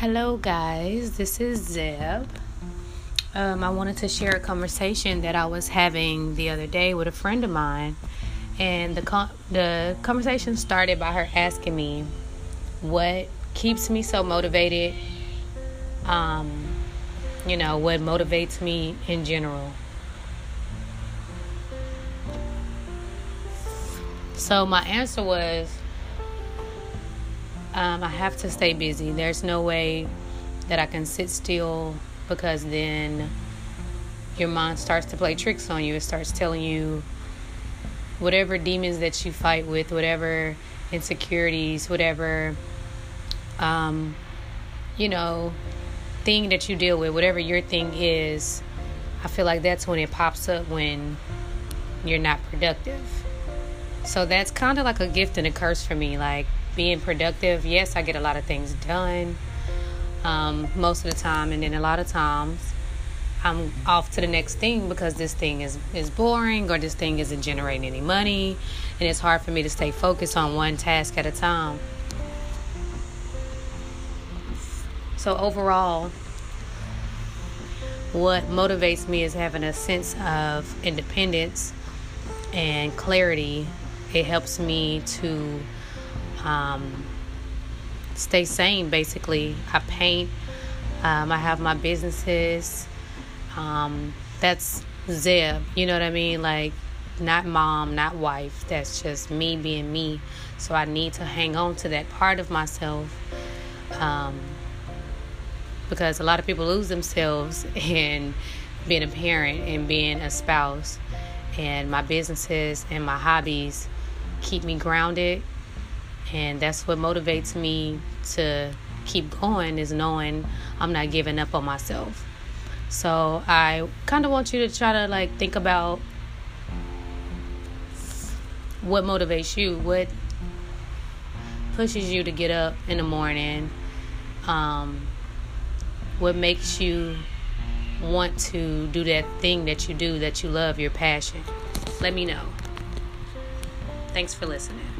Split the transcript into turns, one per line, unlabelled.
Hello, guys. This is Zeb. Um, I wanted to share a conversation that I was having the other day with a friend of mine, and the con- the conversation started by her asking me what keeps me so motivated. Um, you know, what motivates me in general. So my answer was um, I have to stay busy. There's no way that I can sit still because then your mind starts to play tricks on you. It starts telling you whatever demons that you fight with, whatever insecurities, whatever, um, you know, thing that you deal with, whatever your thing is. I feel like that's when it pops up when you're not productive. So that's kind of like a gift and a curse for me. Like, being productive, yes, I get a lot of things done um, most of the time, and then a lot of times I'm off to the next thing because this thing is, is boring or this thing isn't generating any money, and it's hard for me to stay focused on one task at a time. So, overall, what motivates me is having a sense of independence and clarity. It helps me to um, stay sane basically. I paint um, i have my businesses um, that's zeb you know what i mean? Like not mom not wife that's just me being me. So i need to hang on to that part of myself um, because a lot of people lose themselves in being a parent and being a spouse. And my businesses and my hobbies keep me grounded and that's what motivates me to keep going is knowing I'm not giving up on myself. So I kind of want you to try to like think about what motivates you, what pushes you to get up in the morning, um, what makes you want to do that thing that you do that you love, your passion. Let me know. Thanks for listening.